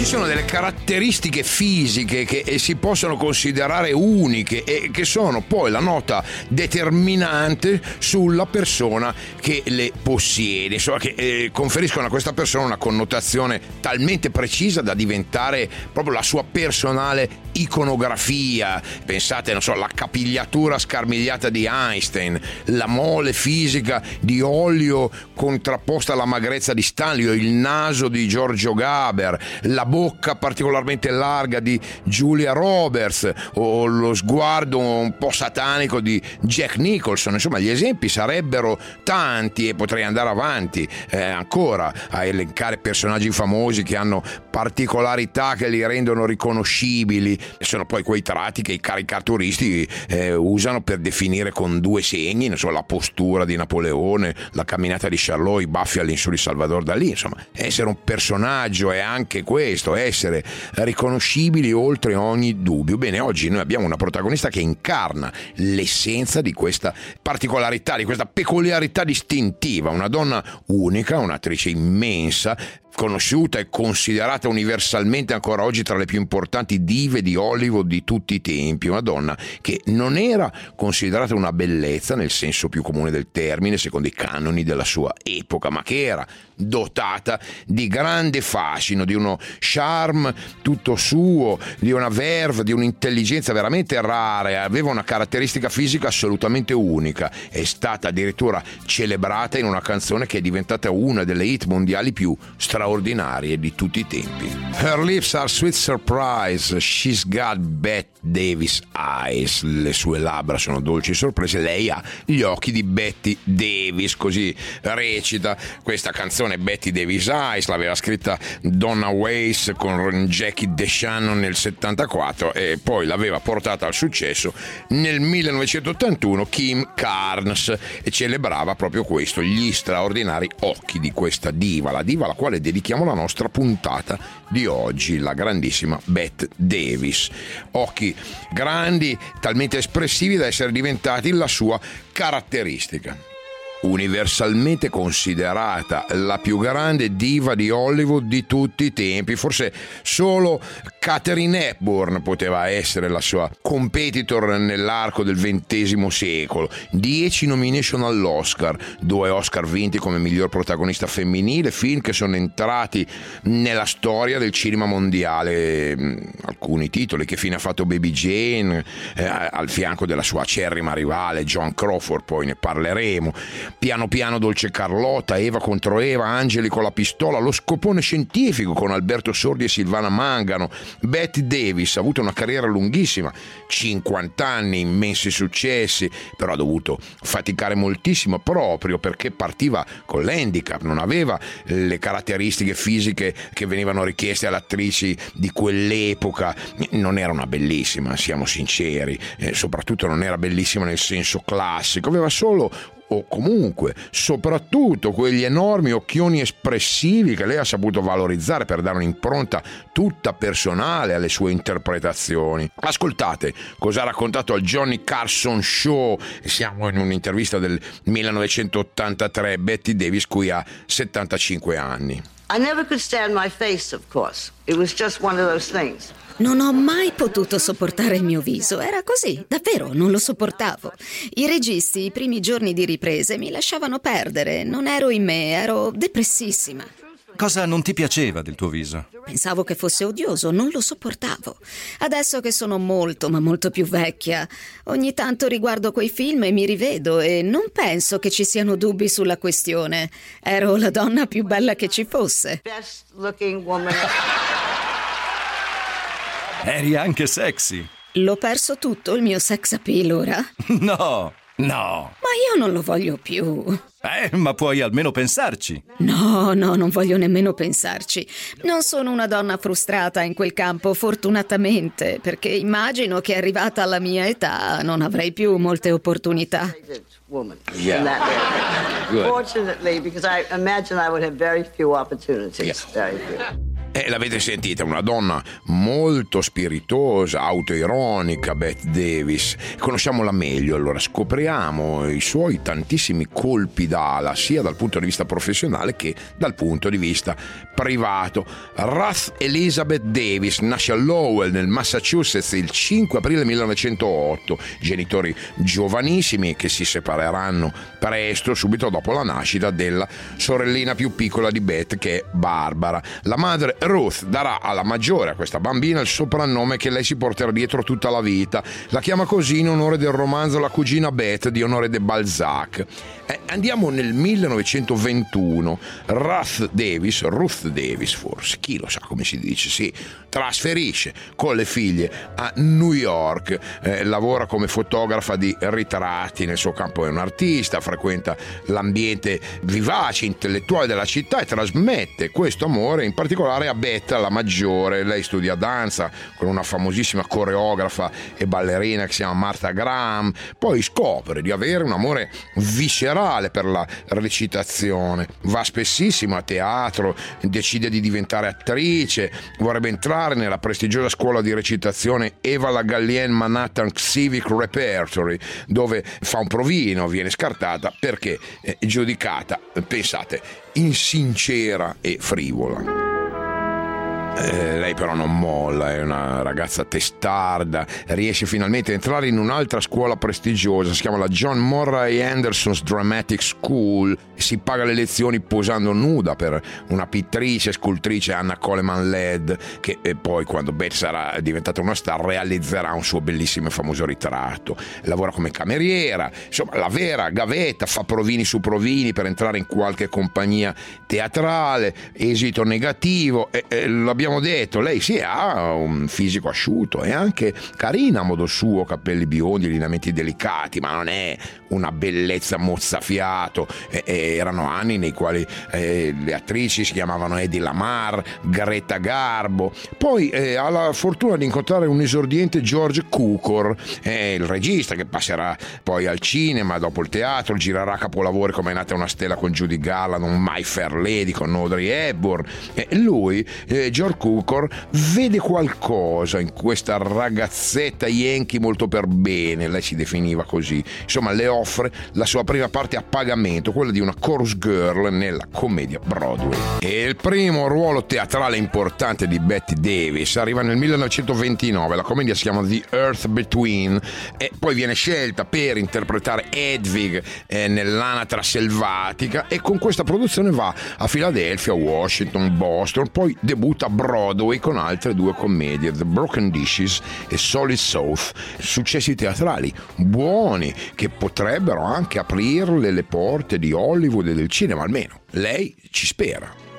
Ci sono delle caratteristiche fisiche che eh, si possono considerare uniche e che sono poi la nota determinante sulla persona che le possiede, insomma che eh, conferiscono a questa persona una connotazione talmente precisa da diventare proprio la sua personale iconografia. Pensate, non so, la capigliatura scarmigliata di Einstein, la mole fisica di Olio contrapposta alla magrezza di Stanley, o il naso di Giorgio Gaber, la bocca particolarmente larga di Julia Roberts o lo sguardo un po' satanico di Jack Nicholson. Insomma, gli esempi sarebbero tanti e potrei andare avanti eh, ancora a elencare personaggi famosi che hanno particolarità che li rendono riconoscibili. Sono poi quei tratti che i caricaturisti eh, usano per definire con due segni, so, la postura di Napoleone, la camminata di Charlot, i baffi all'insù di Salvador Dalì. Insomma, essere un personaggio è anche questo, essere riconoscibili oltre ogni dubbio. Bene, oggi noi abbiamo una protagonista che incarna l'essenza di questa particolarità, di questa peculiarità distintiva, una donna unica, un'attrice immensa, conosciuta e considerata universalmente ancora oggi tra le più importanti dive di Hollywood di tutti i tempi, una donna che non era considerata una bellezza nel senso più comune del termine, secondo i canoni della sua epoca, ma che era dotata di grande fascino, di uno charme tutto suo, di una verve, di un'intelligenza veramente rara, aveva una caratteristica fisica assolutamente unica, è stata addirittura celebrata in una canzone che è diventata una delle hit mondiali più straordinarie di tutti i tempi. Her lips are sweet surprise, she's got Bette Davis eyes, le sue labbra sono dolci sorprese, lei ha gli occhi di Betty Davis, così recita questa canzone Betty Davis Eyes, l'aveva scritta Donna Weiss con Jackie DeShannon nel 74 e poi l'aveva portata al successo nel 1981 Kim Carnes e celebrava proprio questo, gli straordinari occhi di questa diva, la diva alla quale dedichiamo la nostra puntata di oggi, la grandissima Bette Davis. Occhi grandi, talmente espressivi da essere diventati la sua caratteristica universalmente considerata la più grande diva di Hollywood di tutti i tempi. Forse solo Catherine Hepburn poteva essere la sua competitor nell'arco del XX secolo. 10 nomination all'Oscar, due Oscar vinti come miglior protagonista femminile, film che sono entrati nella storia del cinema mondiale. Mm, Alcuni titoli, che fine ha fatto Baby Jane, eh, al fianco della sua acerrima rivale John Crawford, poi ne parleremo. Piano piano Dolce Carlotta, Eva contro Eva, Angeli con la pistola, lo scopone scientifico con Alberto Sordi e Silvana Mangano, Betty Davis ha avuto una carriera lunghissima, 50 anni, immensi successi, però ha dovuto faticare moltissimo proprio perché partiva con l'handicap, non aveva le caratteristiche fisiche che venivano richieste alle attrici di quell'epoca, non era una bellissima, siamo sinceri, eh, soprattutto non era bellissima nel senso classico, aveva solo o comunque soprattutto quegli enormi occhioni espressivi che lei ha saputo valorizzare per dare un'impronta tutta personale alle sue interpretazioni. Ascoltate cosa ha raccontato al Johnny Carson Show, siamo in un'intervista del 1983, Betty Davis qui ha 75 anni. I never could stand my face, of course. It was just one of those things. Non ho mai potuto sopportare il mio viso, era così, davvero, non lo sopportavo. I registi, i primi giorni di riprese, mi lasciavano perdere, non ero in me, ero depressissima. Cosa non ti piaceva del tuo viso? Pensavo che fosse odioso, non lo sopportavo. Adesso che sono molto, ma molto più vecchia, ogni tanto riguardo quei film e mi rivedo e non penso che ci siano dubbi sulla questione. Ero la donna più bella che ci fosse. Best looking woman. Eri anche sexy. L'ho perso tutto il mio sex appeal ora. No, No. Ma io non lo voglio più. Eh, ma puoi almeno pensarci. No, no, non voglio nemmeno pensarci. Non sono una donna frustrata in quel campo, fortunatamente, perché immagino che arrivata alla mia età non avrei più molte opportunità. Yeah. Fortunately, because I imagine I would have very few opportunities. Yeah. Very few. E l'avete sentita, una donna molto spiritosa, autoironica, Bette Davis. Conosciamola meglio, allora scopriamo i suoi tantissimi colpi d'ala, sia dal punto di vista professionale che dal punto di vista privato. Ruth Elizabeth Davis nasce a Lowell, nel Massachusetts, il 5 aprile 1908. Genitori giovanissimi che si separeranno presto, subito dopo la nascita della sorellina più piccola di Beth, che è Barbara. La madre Ruth darà alla maggiore, a questa bambina, il soprannome che lei si porterà dietro tutta la vita. La chiama così in onore del romanzo La cugina Beth di Honoré de Balzac. Eh, andiamo nel 1921. Ruth Davis, Ruth Davis forse, chi lo sa come si dice, si trasferisce con le figlie a New York, eh, lavora come fotografa di ritratti, nel suo campo è un artista, frequenta l'ambiente vivace, intellettuale della città e trasmette questo amore in particolare a Beth, la maggiore. Lei studia danza con una famosissima coreografa e ballerina che si chiama Martha Graham, poi scopre di avere un amore viscerale per la recitazione, va spessissimo a teatro, decide di diventare attrice, vorrebbe entrare nella prestigiosa scuola di recitazione Eva La Gallienne Manhattan Civic Repertory, dove fa un provino, viene scartata perché è giudicata, pensate, insincera e frivola. Eh, lei però non molla, è una ragazza testarda, riesce finalmente a entrare in un'altra scuola prestigiosa, si chiama la John Murray Anderson's Dramatic School, si paga le lezioni posando nuda per una pittrice, scultrice Anna Coleman Led, che eh, poi quando Beth sarà diventata una star realizzerà un suo bellissimo e famoso ritratto. Lavora come cameriera, insomma la vera gavetta, fa provini su provini per entrare in qualche compagnia teatrale, esito negativo, e, e l'abbiamo detto, lei sì ha un fisico asciutto, è anche carina a modo suo, capelli biondi, lineamenti delicati, ma non è una bellezza mozzafiato. E- e erano anni nei quali eh, le attrici si chiamavano Eddie Lamar, Greta Garbo. Poi eh, ha la fortuna di incontrare un esordiente George Cukor, eh, il regista che passerà poi al cinema, dopo il teatro, girerà capolavori come È nata una stella con Judy Garland, un My Fair Lady con Audrey Hepburn. Lui, eh, George Cukor, vede qualcosa in questa ragazzetta yankee molto per bene, lei si definiva così. Insomma, le offre la sua prima parte a pagamento, quella di una chorus girl nella commedia Broadway. E il primo ruolo teatrale importante di Betty Davis arriva nel 1929, la commedia si chiama The Earth Between e poi viene scelta per interpretare Hedwig eh, nell'anatra selvatica e con questa produzione va a Filadelfia, Washington, Boston, poi debutta a Broadway con altre due commedie, The Broken Dishes e Solid South, successi teatrali buoni che potrebbero anche aprirle le porte di Hollywood e del cinema, almeno lei ci spera.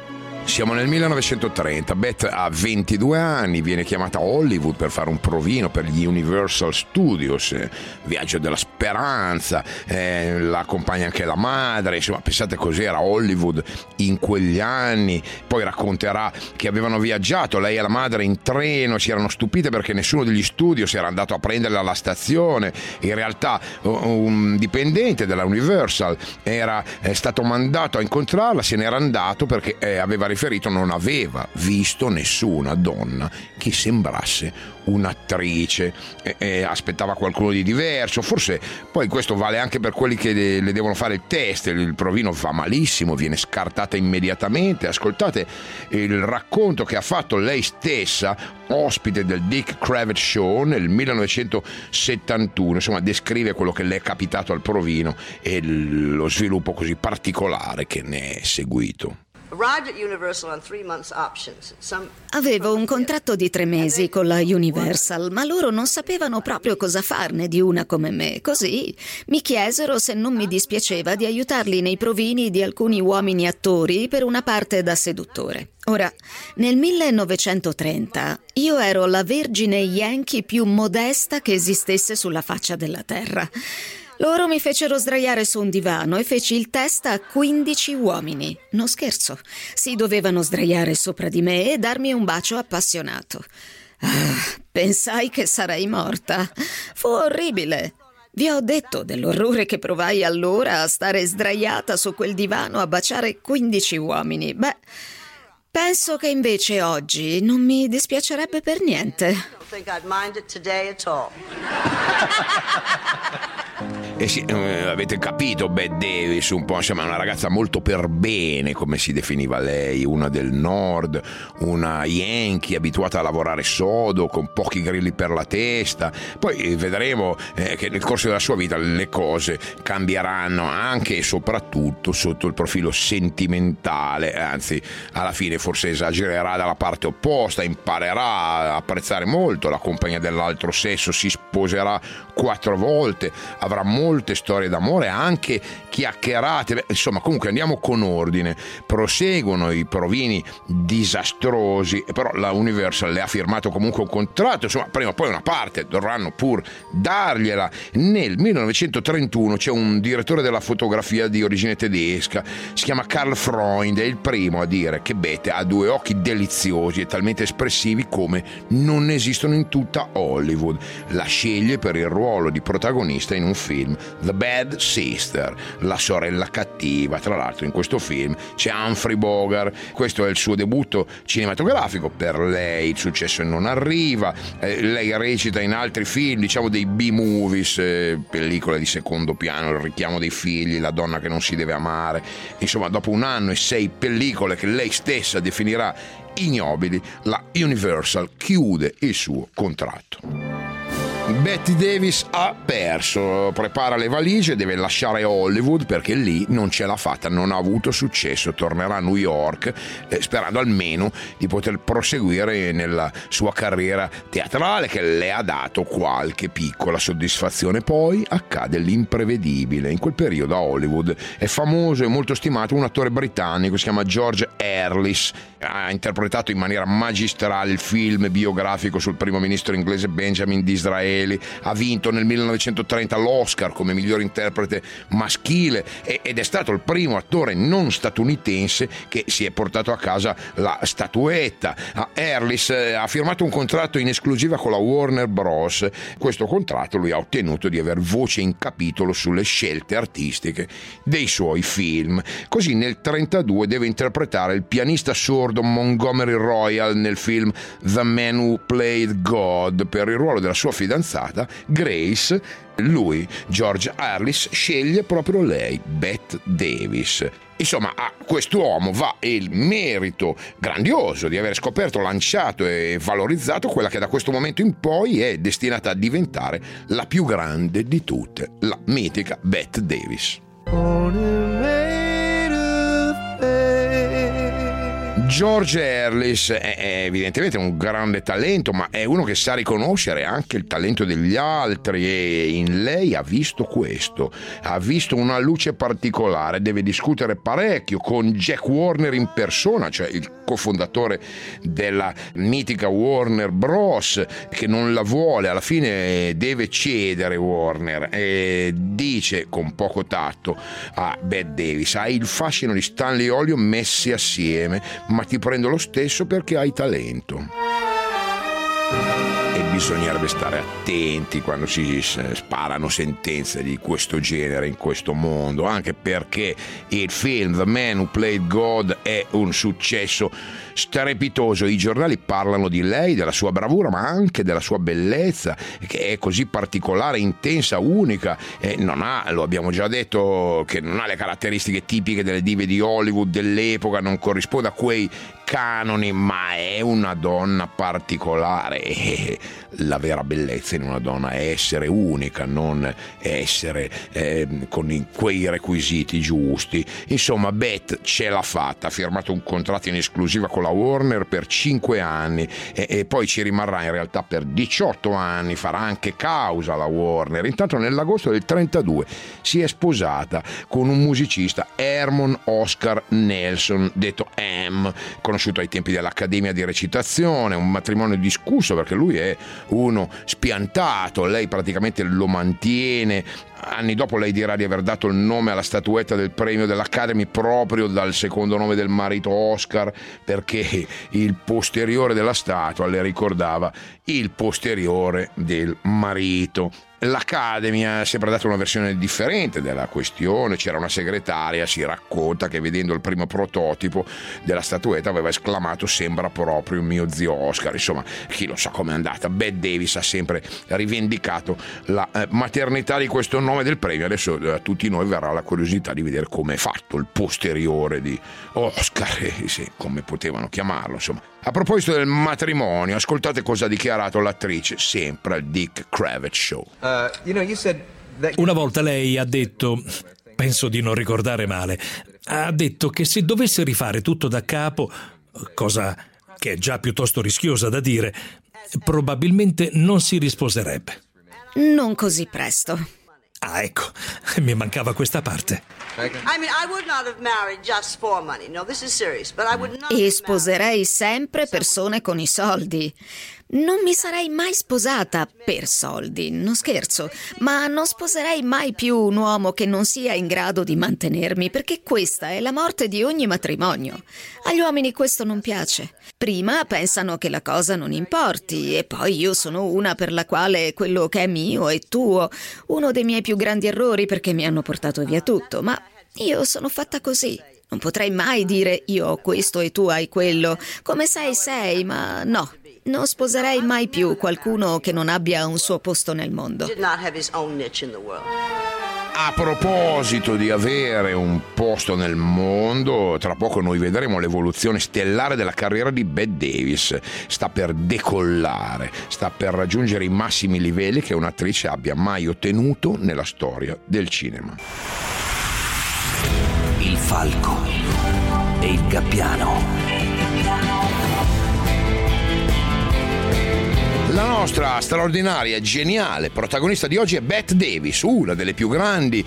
Siamo nel 1930, Beth ha 22 anni, viene chiamata a Hollywood per fare un provino per gli Universal Studios, eh, Viaggio della Speranza, eh, la accompagna anche la madre, insomma pensate cos'era Hollywood in quegli anni, poi racconterà che avevano viaggiato lei e la madre in treno, si erano stupite perché nessuno degli studios era andato a prenderla alla stazione, in realtà un dipendente della Universal era eh, stato mandato a incontrarla, se n'era andato perché eh, aveva riferito non aveva visto nessuna donna che sembrasse un'attrice, e, e aspettava qualcuno di diverso, forse poi questo vale anche per quelli che le, le devono fare il test, il provino va malissimo, viene scartata immediatamente, ascoltate il racconto che ha fatto lei stessa, ospite del Dick Kravitz Show nel 1971, insomma descrive quello che le è capitato al provino e lo sviluppo così particolare che ne è seguito. Avevo un contratto di tre mesi con la Universal, ma loro non sapevano proprio cosa farne di una come me. Così mi chiesero se non mi dispiaceva di aiutarli nei provini di alcuni uomini attori per una parte da seduttore. Ora, nel 1930 io ero la vergine yankee più modesta che esistesse sulla faccia della terra. Loro mi fecero sdraiare su un divano e feci il test a 15 uomini. Non scherzo. Si dovevano sdraiare sopra di me e darmi un bacio appassionato. Ah, pensai che sarei morta. Fu orribile. Vi ho detto dell'orrore che provai allora a stare sdraiata su quel divano a baciare 15 uomini. Beh, penso che invece oggi non mi dispiacerebbe per niente. I don't think I'd mind it today at all. E sì, eh, avete capito, Bette Davis, un po', insomma, una ragazza molto per bene, come si definiva lei, una del nord, una yankee abituata a lavorare sodo, con pochi grilli per la testa. Poi eh, vedremo eh, che nel corso della sua vita le cose cambieranno anche e soprattutto sotto il profilo sentimentale, anzi, alla fine forse esagererà dalla parte opposta, imparerà a apprezzare molto la compagnia dell'altro sesso, si sposerà quattro volte, avrà molte storie d'amore, anche chiacchierate. Insomma, comunque andiamo con ordine. Proseguono i provini disastrosi, però la Universal le ha firmato comunque un contratto, insomma, prima o poi una parte dovranno pur dargliela. Nel 1931 c'è un direttore della fotografia di origine tedesca, si chiama Karl Freund, è il primo a dire che Bette ha due occhi deliziosi e talmente espressivi come non esistono in tutta Hollywood. La sceglie per il ruolo di protagonista in un film, The Bad Sister, la sorella cattiva. Tra l'altro in questo film c'è Humphrey Bogart, questo è il suo debutto cinematografico, per lei il successo non arriva, eh, lei recita in altri film, diciamo dei B-movies, eh, pellicole di secondo piano, il richiamo dei figli, la donna che non si deve amare, insomma dopo un anno e sei pellicole che lei stessa definirà ignobili, la Universal chiude il suo contratto. Betty Davis ha perso, prepara le valigie, deve lasciare Hollywood perché lì non ce l'ha fatta, non ha avuto successo, tornerà a New York eh, sperando almeno di poter proseguire nella sua carriera teatrale che le ha dato qualche piccola soddisfazione. Poi accade l'imprevedibile, in quel periodo a Hollywood è famoso e molto stimato un attore britannico, si chiama George Erlis, ha interpretato in maniera magistrale il film biografico sul primo ministro inglese Benjamin Disraeli, ha vinto nel 1930 l'Oscar come miglior interprete maschile ed è stato il primo attore non statunitense che si è portato a casa la statuetta. Erlis eh, ha firmato un contratto in esclusiva con la Warner Bros. Questo contratto lui ha ottenuto di aver voce in capitolo sulle scelte artistiche dei suoi film. Così nel 1932 deve interpretare il pianista sordo Montgomery Royal nel film The Man Who Played God per il ruolo della sua fidanzata fidanzata, Grace, lui, George Harris, sceglie proprio lei, Bette Davis. Insomma, a quest'uomo va il merito grandioso di aver scoperto, lanciato e valorizzato quella che da questo momento in poi è destinata a diventare la più grande di tutte, la mitica Bette Davis. George Erlis è evidentemente un grande talento, ma è uno che sa riconoscere anche il talento degli altri e in lei ha visto questo, ha visto una luce particolare, deve discutere parecchio con Jack Warner in persona, cioè il cofondatore della mitica Warner Bros, che non la vuole, alla fine deve cedere Warner. E dice con poco tatto a Bette Davis, hai il fascino di Stanley Olio messi assieme, ma ma ti prendo lo stesso perché hai talento. Bisognerebbe stare attenti quando si sparano sentenze di questo genere in questo mondo, anche perché il film The Man Who Played God è un successo strepitoso. I giornali parlano di lei, della sua bravura, ma anche della sua bellezza, che è così particolare, intensa, unica. E non ha, lo abbiamo già detto, che non ha le caratteristiche tipiche delle dive di Hollywood dell'epoca, non corrisponde a quei canoni, ma è una donna particolare. La vera bellezza in una donna è essere unica, non essere eh, con quei requisiti giusti. Insomma, Beth ce l'ha fatta, ha firmato un contratto in esclusiva con la Warner per 5 anni e, e poi ci rimarrà in realtà per 18 anni, farà anche causa la Warner. Intanto nell'agosto del 32 si è sposata con un musicista, Herman Oscar Nelson, detto M, conosciuto ai tempi dell'Accademia di recitazione, un matrimonio discusso perché lui è uno spiantato, lei praticamente lo mantiene. Anni dopo lei dirà di aver dato il nome alla statuetta del premio dell'Academy proprio dal secondo nome del marito Oscar, perché il posteriore della statua le ricordava il posteriore del marito. L'Academy ha sempre dato una versione differente della questione, c'era una segretaria, si racconta che vedendo il primo prototipo della statuetta aveva esclamato sembra proprio mio zio Oscar, insomma chi lo sa com'è andata, Bette Davis ha sempre rivendicato la eh, maternità di questo nome del premio, adesso eh, a tutti noi verrà la curiosità di vedere come è fatto il posteriore di Oscar, eh, sì, come potevano chiamarlo, insomma. A proposito del matrimonio, ascoltate cosa ha dichiarato l'attrice sempre al Dick Kravitz Show. Una volta lei ha detto, penso di non ricordare male, ha detto che se dovesse rifare tutto da capo, cosa che è già piuttosto rischiosa da dire, probabilmente non si risposerebbe. Non così presto. Ah, ecco, mi mancava questa parte. E sposerei sempre persone con i soldi. Non mi sarei mai sposata per soldi, non scherzo, ma non sposerei mai più un uomo che non sia in grado di mantenermi, perché questa è la morte di ogni matrimonio. Agli uomini questo non piace. Prima pensano che la cosa non importi, e poi io sono una per la quale quello che è mio è tuo, uno dei miei più grandi errori perché mi hanno portato via tutto, ma io sono fatta così. Non potrei mai dire io ho questo e tu hai quello. Come sei, sei, ma no. Non sposerei mai più qualcuno che non abbia un suo posto nel mondo. A proposito di avere un posto nel mondo, tra poco noi vedremo l'evoluzione stellare della carriera di Bette Davis. Sta per decollare, sta per raggiungere i massimi livelli che un'attrice abbia mai ottenuto nella storia del cinema. Il falco e il gabbiano. La nostra straordinaria, geniale protagonista di oggi è Bette Davis, una delle più grandi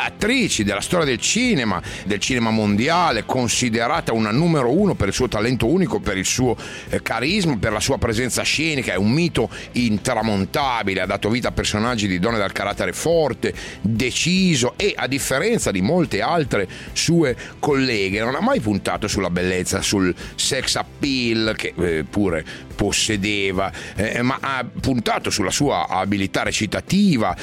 attrici della storia del cinema, del cinema mondiale, considerata una numero uno per il suo talento unico, per il suo eh, carisma, per la sua presenza scenica, è un mito intramontabile, ha dato vita a personaggi di donne dal carattere forte, deciso e a differenza di molte altre sue colleghe non ha mai puntato sulla bellezza, sul sex appeal che eh, pure possedeva, eh, ma ha puntato sulla sua abilità recitativa,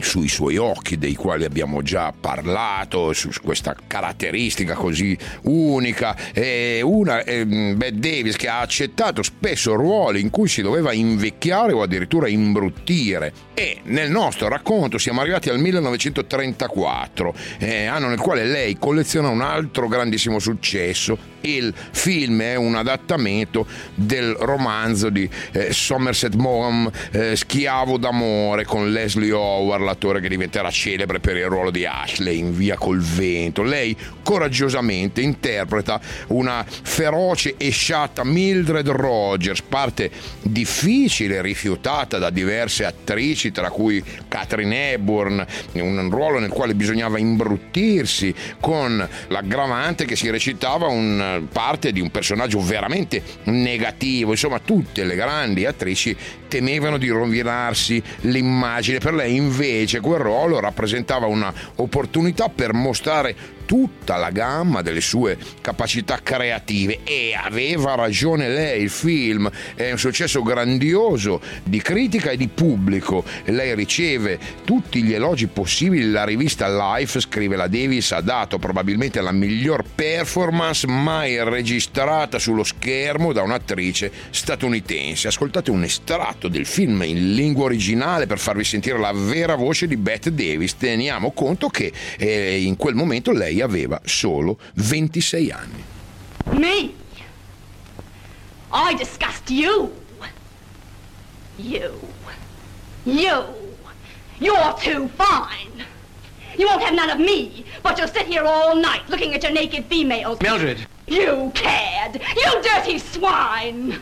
sui suoi occhi dei quali abbiamo già parlato, su questa caratteristica così unica. E una eh, Bette Davis che ha accettato spesso ruoli in cui si doveva invecchiare o addirittura imbruttire. E nel nostro racconto siamo arrivati al 1934, eh, anno nel quale lei colleziona un altro grandissimo successo. Il film è un adattamento del romanzo di eh, Somerset Maugham, eh, Schiavo d'amore, con Leslie Howard, l'attore che diventerà celebre per il ruolo di Ashley in Via col vento. Lei coraggiosamente interpreta una feroce e sciatta Mildred Rogers, parte difficile, rifiutata da diverse attrici, tra cui Catherine Hepburn, un ruolo nel quale bisognava imbruttirsi con l'aggravante che si recitava un parte di un personaggio veramente negativo. Insomma, tutte le grandi attrici temevano di rovinarsi l'immagine. Per lei invece quel ruolo rappresentava un'opportunità per mostrare tutta la gamma delle sue capacità creative. E aveva ragione lei, il film è un successo grandioso di critica e di pubblico, lei riceve tutti gli elogi possibili, la rivista Life, scrive la Davis, ha dato probabilmente la miglior performance mai registrata sullo schermo da un'attrice statunitense. Ascoltate un estratto del film in lingua originale per farvi sentire la vera voce di Bette Davis, teniamo conto che eh, in quel momento lei aveva solo 26 anni. Me? I disgust you. You. You. You're too fine. You won't have none of me, but you'll sit here all night looking at your naked females. Mildred. You cad! You dirty swine!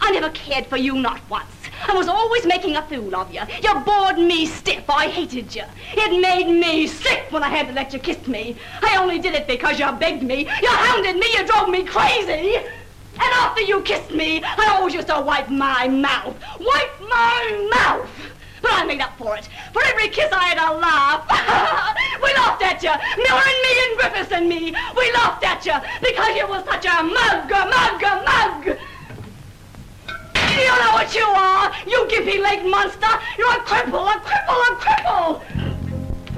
I never cared for you, not once. I was always making a fool of you. You bored me stiff. I hated you. It made me sick when I had to let you kiss me. I only did it because you begged me. You hounded me. You drove me crazy. And after you kissed me, I always used to wipe my mouth. Wipe my mouth! But I made up for it. For every kiss I had a laugh. we laughed at you. Miller and me and Griffiths and me. We laughed at you because you were such a mug, a mug, a mug. You know what you are, you gimpy leg monster. You're a cripple, a cripple, a cripple.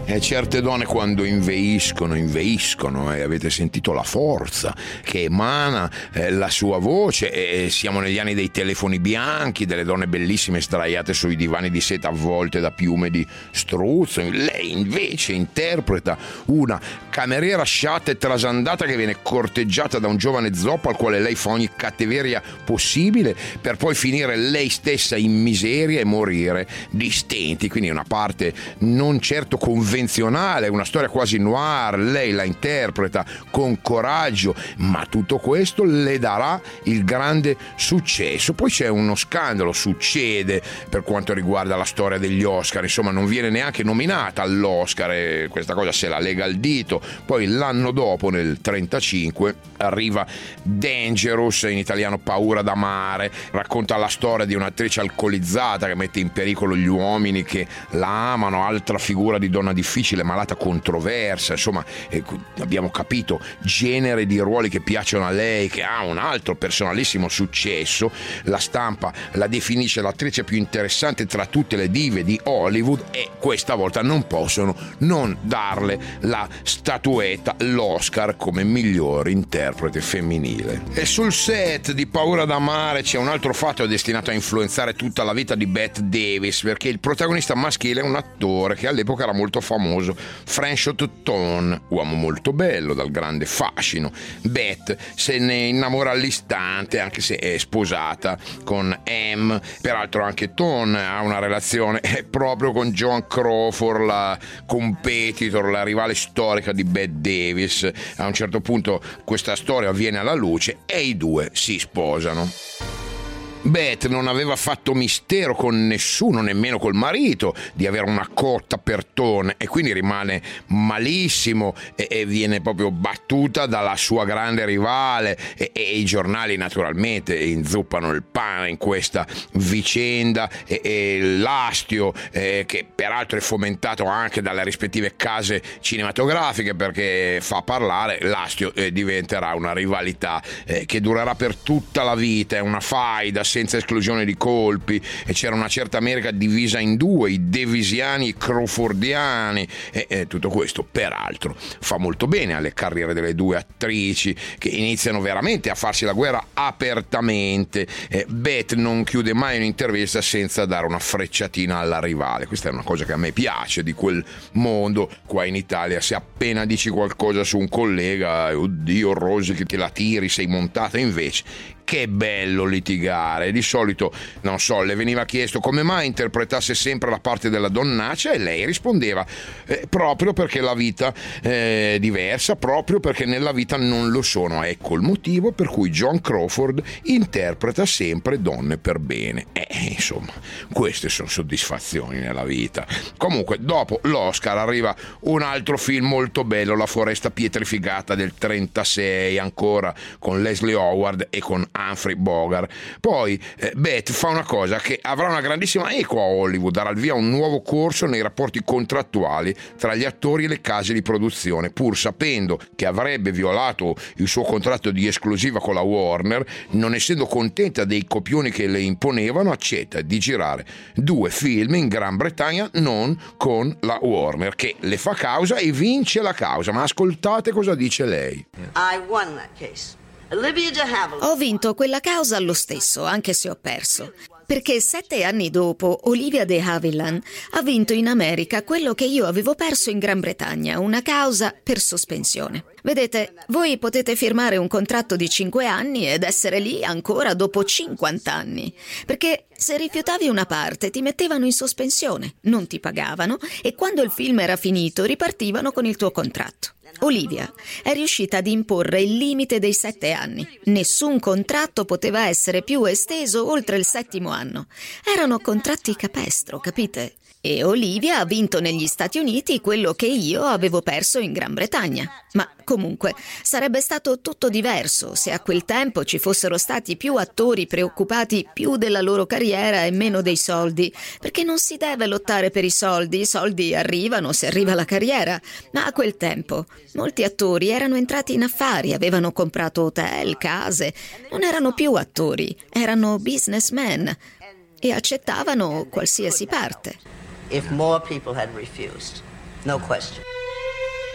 E certe donne quando inveiscono, inveiscono e avete sentito la forza che emana eh, la sua voce e siamo negli anni dei telefoni bianchi, delle donne bellissime straiate sui divani di seta avvolte da piume di struzzo. Lei invece interpreta una cameriera sciatta e trasandata che viene corteggiata da un giovane zoppo al quale lei fa ogni cattiveria possibile per poi finire lei stessa in miseria e morire di stenti. Quindi una parte non certo convinta convenzionale, una storia quasi noir, lei la interpreta con coraggio, ma tutto questo le darà il grande successo. Poi c'è uno scandalo, succede per quanto riguarda la storia degli Oscar, insomma non viene neanche nominata all'Oscar e questa cosa se la lega al dito. Poi l'anno dopo, nel 1935, arriva Dangerous, in italiano Paura da mare, racconta la storia di un'attrice alcolizzata che mette in pericolo gli uomini che la amano, altra figura di donna difficile, malata, controversa, insomma eh, abbiamo capito genere di ruoli che piacciono a lei, che ha un altro personalissimo successo, la stampa la definisce l'attrice più interessante tra tutte le dive di Hollywood e questa volta non possono non darle la statuetta, l'Oscar come miglior interprete femminile. E sul set di Paura d'amare c'è un altro fatto destinato a influenzare tutta la vita di Bette Davis, perché il protagonista maschile è un attore che all'epoca era molto famoso Franchot Tone, uomo molto bello, dal grande fascino. Beth se ne innamora all'istante, anche se è sposata con M. Peraltro anche Tone ha una relazione proprio con Joan Crawford, la competitor, la rivale storica di Bette Davis. A un certo punto questa storia viene alla luce e i due si sposano. Beth non aveva fatto mistero con nessuno, nemmeno col marito, di avere una cotta per Tone e quindi rimane malissimo e, e viene proprio battuta dalla sua grande rivale e, e, i giornali naturalmente inzuppano il pane in questa vicenda e, e l'astio eh, che peraltro è fomentato anche dalle rispettive case cinematografiche perché fa parlare, l'astio eh, diventerà una rivalità eh, che durerà per tutta la vita, è una faida senza esclusione di colpi e c'era una certa America divisa in due, i devisiani i crawfordiani e, e tutto questo peraltro fa molto bene alle carriere delle due attrici che iniziano veramente a farsi la guerra apertamente. Eh, Beth non chiude mai un'intervista senza dare una frecciatina alla rivale. Questa è una cosa che a me piace di quel mondo. Qua in Italia, se appena dici qualcosa su un collega, oddio, Rosy, che la tiri, sei montata. Invece, che bello litigare. Di solito, non so, le veniva chiesto come mai interpretasse sempre la parte della donnaccia e lei rispondeva eh, proprio perché la vita è diversa, proprio perché nella vita non lo sono. Ecco il motivo per cui John Crawford interpreta sempre donne per bene. Eh, insomma, queste sono soddisfazioni nella vita. Comunque, dopo l'Oscar arriva un altro film molto bello, La foresta pietrificata del 36, ancora con Leslie Howard e con Humphrey Bogart. Poi eh, Beth fa una cosa che avrà una grandissima eco a Hollywood, darà il via a un nuovo corso nei rapporti contrattuali tra gli attori e le case di produzione, pur sapendo che avrebbe violato il suo contratto di esclusiva con la Warner, non essendo contenta dei copioni che le imponevano, accetta di girare due film in Gran Bretagna non con la Warner, che le fa causa e vince la causa. Ma ascoltate cosa dice lei. I won that case. Ho vinto quella causa lo stesso, anche se ho perso. Perché sette anni dopo Olivia de Havilland ha vinto in America quello che io avevo perso in Gran Bretagna, una causa per sospensione. Vedete, voi potete firmare un contratto di cinque anni ed essere lì ancora dopo 50 anni. Perché se rifiutavi una parte ti mettevano in sospensione, non ti pagavano e quando il film era finito ripartivano con il tuo contratto. Olivia è riuscita ad imporre il limite dei sette anni. Nessun contratto poteva essere più esteso oltre il settimo anno. Erano contratti capestro, capite? E Olivia ha vinto negli Stati Uniti quello che io avevo perso in Gran Bretagna. Ma comunque sarebbe stato tutto diverso se a quel tempo ci fossero stati più attori preoccupati più della loro carriera e meno dei soldi, perché non si deve lottare per i soldi, i soldi arrivano se arriva la carriera. Ma a quel tempo molti attori erano entrati in affari, avevano comprato hotel, case, non erano più attori, erano businessmen e accettavano qualsiasi parte. If more people had refused. No question.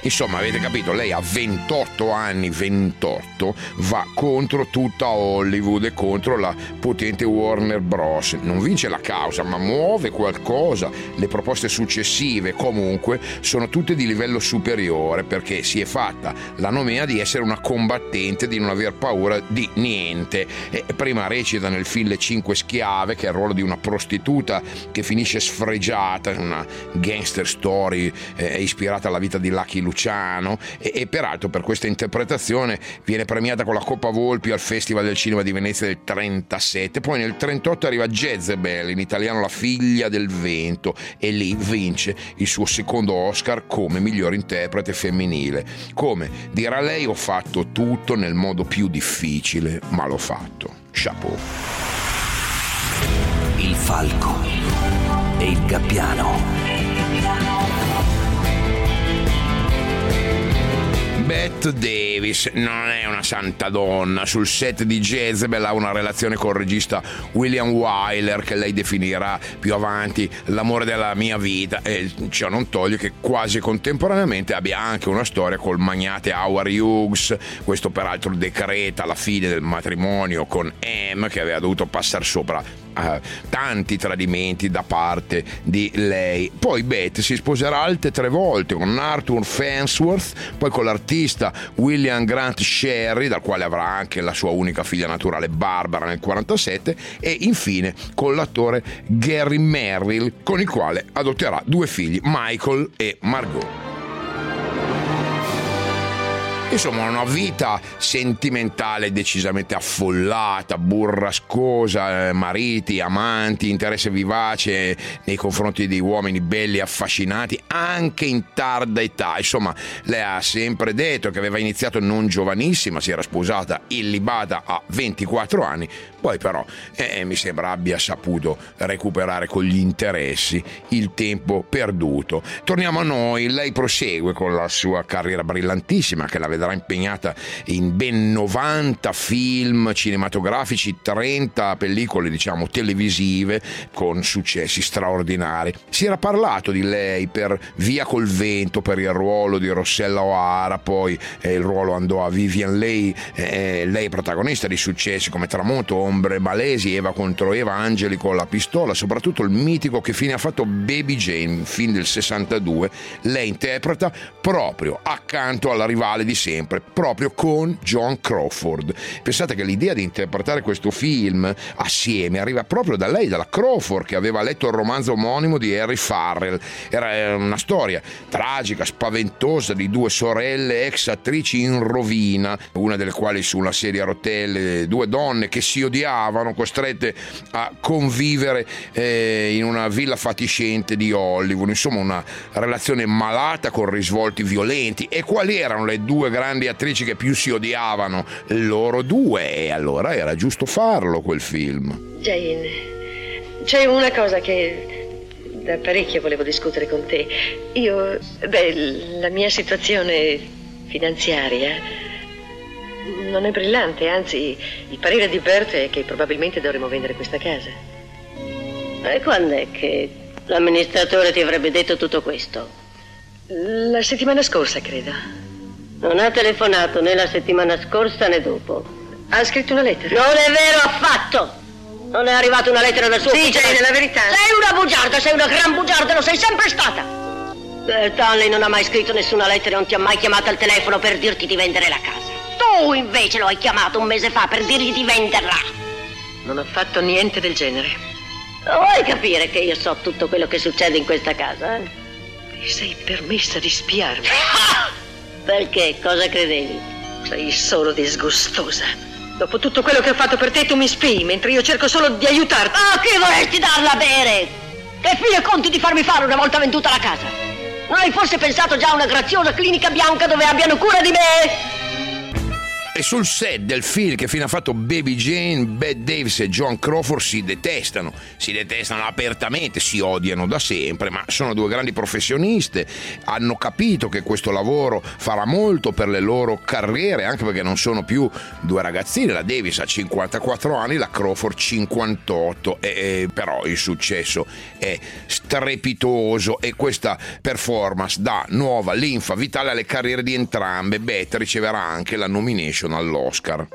Insomma, avete capito, lei a 28 anni, 28, va contro tutta Hollywood e contro la potente Warner Bros. Non vince la causa, ma muove qualcosa. Le proposte successive, comunque, sono tutte di livello superiore perché si è fatta la nomea di essere una combattente, di non aver paura di niente. E prima recita nel film Le Cinque Schiave, che è il ruolo di una prostituta che finisce sfregiata, una gangster story eh, ispirata alla vita di Lucky Luciano e, e, peraltro per questa interpretazione viene premiata con la Coppa Volpi al Festival del Cinema di Venezia del 37, poi nel 38 arriva Jezebel, in italiano La figlia del vento e lì vince il suo secondo Oscar come miglior interprete femminile. Come dirà lei ho fatto tutto nel modo più difficile, ma l'ho fatto. Chapeau. Il falco e il gabbiano Bette Davis non è una santa donna. Sul set di Jezebel ha una relazione con il regista William Wyler che lei definirà più avanti l'amore della mia vita e ciò non toglie che quasi contemporaneamente abbia anche una storia col magnate Howard Hughes. Questo peraltro decreta la fine del matrimonio con M che aveva dovuto passare sopra Uh, tanti tradimenti da parte di lei. Poi Beth si sposerà altre tre volte con Arthur Fansworth, poi con l'artista William Grant Sherry, dal quale avrà anche la sua unica figlia naturale Barbara nel 1947, e infine con l'attore Gary Merrill, con il quale adotterà due figli, Michael e Margot. Insomma, una vita sentimentale decisamente affollata, burrascosa, eh, mariti, amanti, interesse vivace nei confronti di uomini belli affascinati, anche in tarda età. Insomma, lei ha sempre detto che aveva iniziato non giovanissima, si era sposata illibata a 24 anni, poi però eh, mi sembra abbia saputo recuperare con gli interessi il tempo perduto. Torniamo a noi, lei prosegue con la sua carriera brillantissima che la vedrà impegnata in ben 90 film cinematografici, 30 pellicole diciamo televisive con successi straordinari. Si era parlato di lei per Via col vento, per il ruolo di Rossella O'Hara, poi eh, il ruolo andò a Vivian Leigh, eh, lei protagonista di successi come Tramonto ombre malesi, Eva contro Eva, Angeli con la pistola, soprattutto il mitico che fine ha fatto Baby Jane, film del 62, lei interpreta proprio accanto alla rivale di sempre, proprio con John Crawford. Pensate che l'idea di interpretare questo film assieme arriva proprio da lei, dalla Crawford, che aveva letto il romanzo omonimo di Harry Farrell. Era una storia tragica, spaventosa di due sorelle ex attrici in rovina, una delle quali su una sedia a rotelle, due donne che si odiavano odiavano, costrette a convivere eh, in una villa fatiscente di Hollywood, insomma una relazione malata con risvolti violenti. E quali erano le due grandi attrici che più si odiavano? Loro due, e allora era giusto farlo quel film. Jane, c'è una cosa che da parecchio volevo discutere con te. Io, beh, la mia situazione finanziaria non è brillante, anzi, il parere di Bert è che probabilmente dovremmo vendere questa casa. E quando è che l'amministratore ti avrebbe detto tutto questo? La settimana scorsa, credo. Non ha telefonato né la settimana scorsa né dopo. Ha scritto una lettera? Non è vero affatto! Non è arrivata una lettera dal suo Sì, Jane, la verità. Sei una bugiarda, sei una gran bugiarda, lo sei sempre stata! Bert Hanley non ha mai scritto nessuna lettera e non ti ha mai chiamato al telefono per dirti di vendere la casa. Tu invece lo hai chiamato un mese fa per dirgli di venderla. Non ho fatto niente del genere. Vuoi capire che io so tutto quello che succede in questa casa? Eh? Ti sei permessa di spiarmi. Perché? Cosa credevi? Sei solo disgustosa. Dopo tutto quello che ho fatto per te, tu mi spii, mentre io cerco solo di aiutarti. Ah, oh, che vorresti darla a bere? Che fine conti di farmi fare una volta venduta la casa? Non hai forse pensato già a una graziosa clinica bianca dove abbiano cura di me? E sul set del film che fino ha fatto Baby Jane, Bette Davis e John Crawford si detestano, si detestano apertamente, si odiano da sempre, ma sono due grandi professioniste, hanno capito che questo lavoro farà molto per le loro carriere, anche perché non sono più due ragazzine, la Davis ha 54 anni, la Crawford 58, e, e, però il successo è strepitoso e questa performance dà nuova linfa vitale alle carriere di entrambe. Bette riceverà anche la nomination all'Oscar.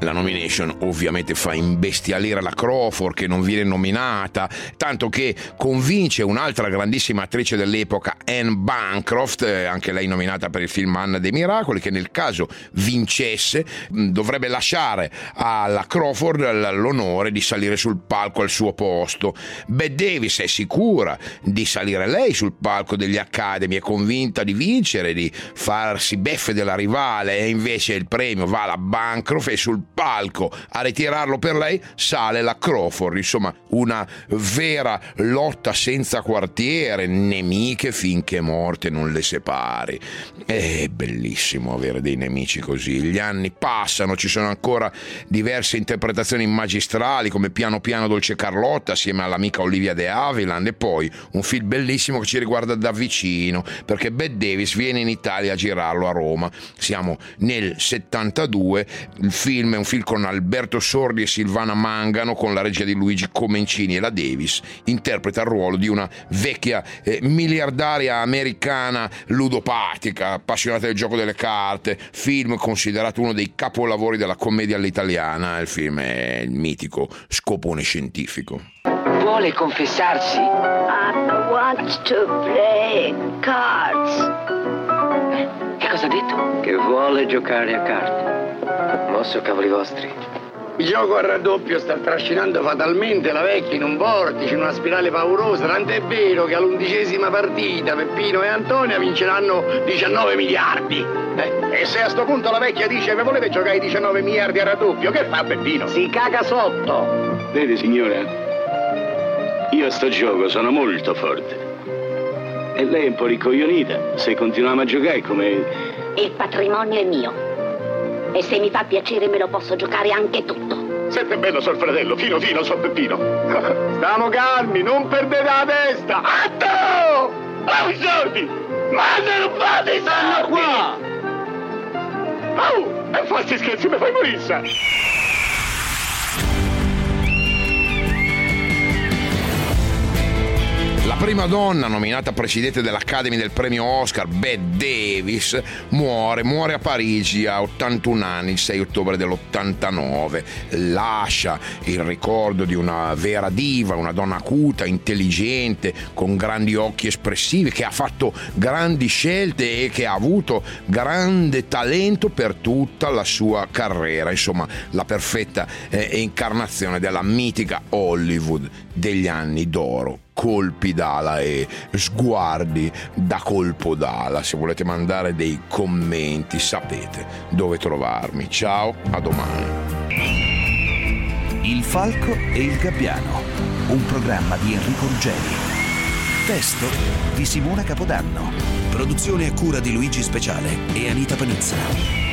La nomination ovviamente fa imbestialire la Crawford che non viene nominata, tanto che convince un'altra grandissima attrice dell'epoca, Anne Bancroft, eh, anche lei nominata per il film Anna dei Miracoli, che nel caso vincesse dovrebbe lasciare alla Crawford l'onore di salire sul palco al suo posto. Bette Davis è sicura di salire lei sul palco degli Academy, è convinta di vincere, di farsi beffe della rivale e invece il premio va alla Bancroft e sul palco a ritirarlo per lei sale la Crawford, insomma una vera lotta senza quartiere, nemiche finché morte non le separi. È bellissimo avere dei nemici così, gli anni passano, ci sono ancora diverse interpretazioni magistrali come Piano Piano Dolce Carlotta assieme all'amica Olivia De Havilland e poi un film bellissimo che ci riguarda da vicino perché Bette Davis viene in Italia a girarlo a Roma. Siamo nel 72, il film è un film con Alberto Sordi e Silvana Mangano con la regia di Luigi Comencini e la Davis interpreta il ruolo di una vecchia eh, miliardaria americana ludopatica, appassionata del gioco delle carte, film considerato uno dei capolavori della commedia all'italiana, il film è il mitico Scopone scientifico. Vuole confessarsi? I want to play cards. Che cosa ha detto? Che vuole giocare a carte. Mosso cavoli vostri. Il gioco a raddoppio sta trascinando fatalmente la vecchia in un vortice, in una spirale paurosa, tant'è vero che all'undicesima partita Peppino e Antonia vinceranno 19 miliardi. Eh? E se a sto punto la vecchia dice che volete giocare i 19 miliardi a raddoppio, che fa Peppino? Si caga sotto. Vedi signora, io a sto gioco sono molto forte. E lei è un po' ricoglionita. Se continuiamo a giocare come... Il patrimonio è mio. E se mi fa piacere me lo posso giocare anche tutto. Siete bello, sor fratello, fino fino, sor Peppino. Stiamo calmi, non perdete la testa. Atto! Oh, i soldi! Ma non fate i soldi! qua! Oh, e farsi scherzi, mi fai morire! Prima donna nominata presidente dell'Academy del premio Oscar, Bette Davis, muore, muore a Parigi a 81 anni, il 6 ottobre dell'89. Lascia il ricordo di una vera diva, una donna acuta, intelligente, con grandi occhi espressivi, che ha fatto grandi scelte e che ha avuto grande talento per tutta la sua carriera. Insomma, la perfetta eh, incarnazione della mitica Hollywood degli anni d'oro colpi d'ala e sguardi da colpo d'ala. Se volete mandare dei commenti sapete dove trovarmi. Ciao, a domani. Il Falco e il Gabbiano, un programma di Enrico Ruggeri. Testo di Simona Capodanno. Produzione a cura di Luigi Speciale e Anita Panizza.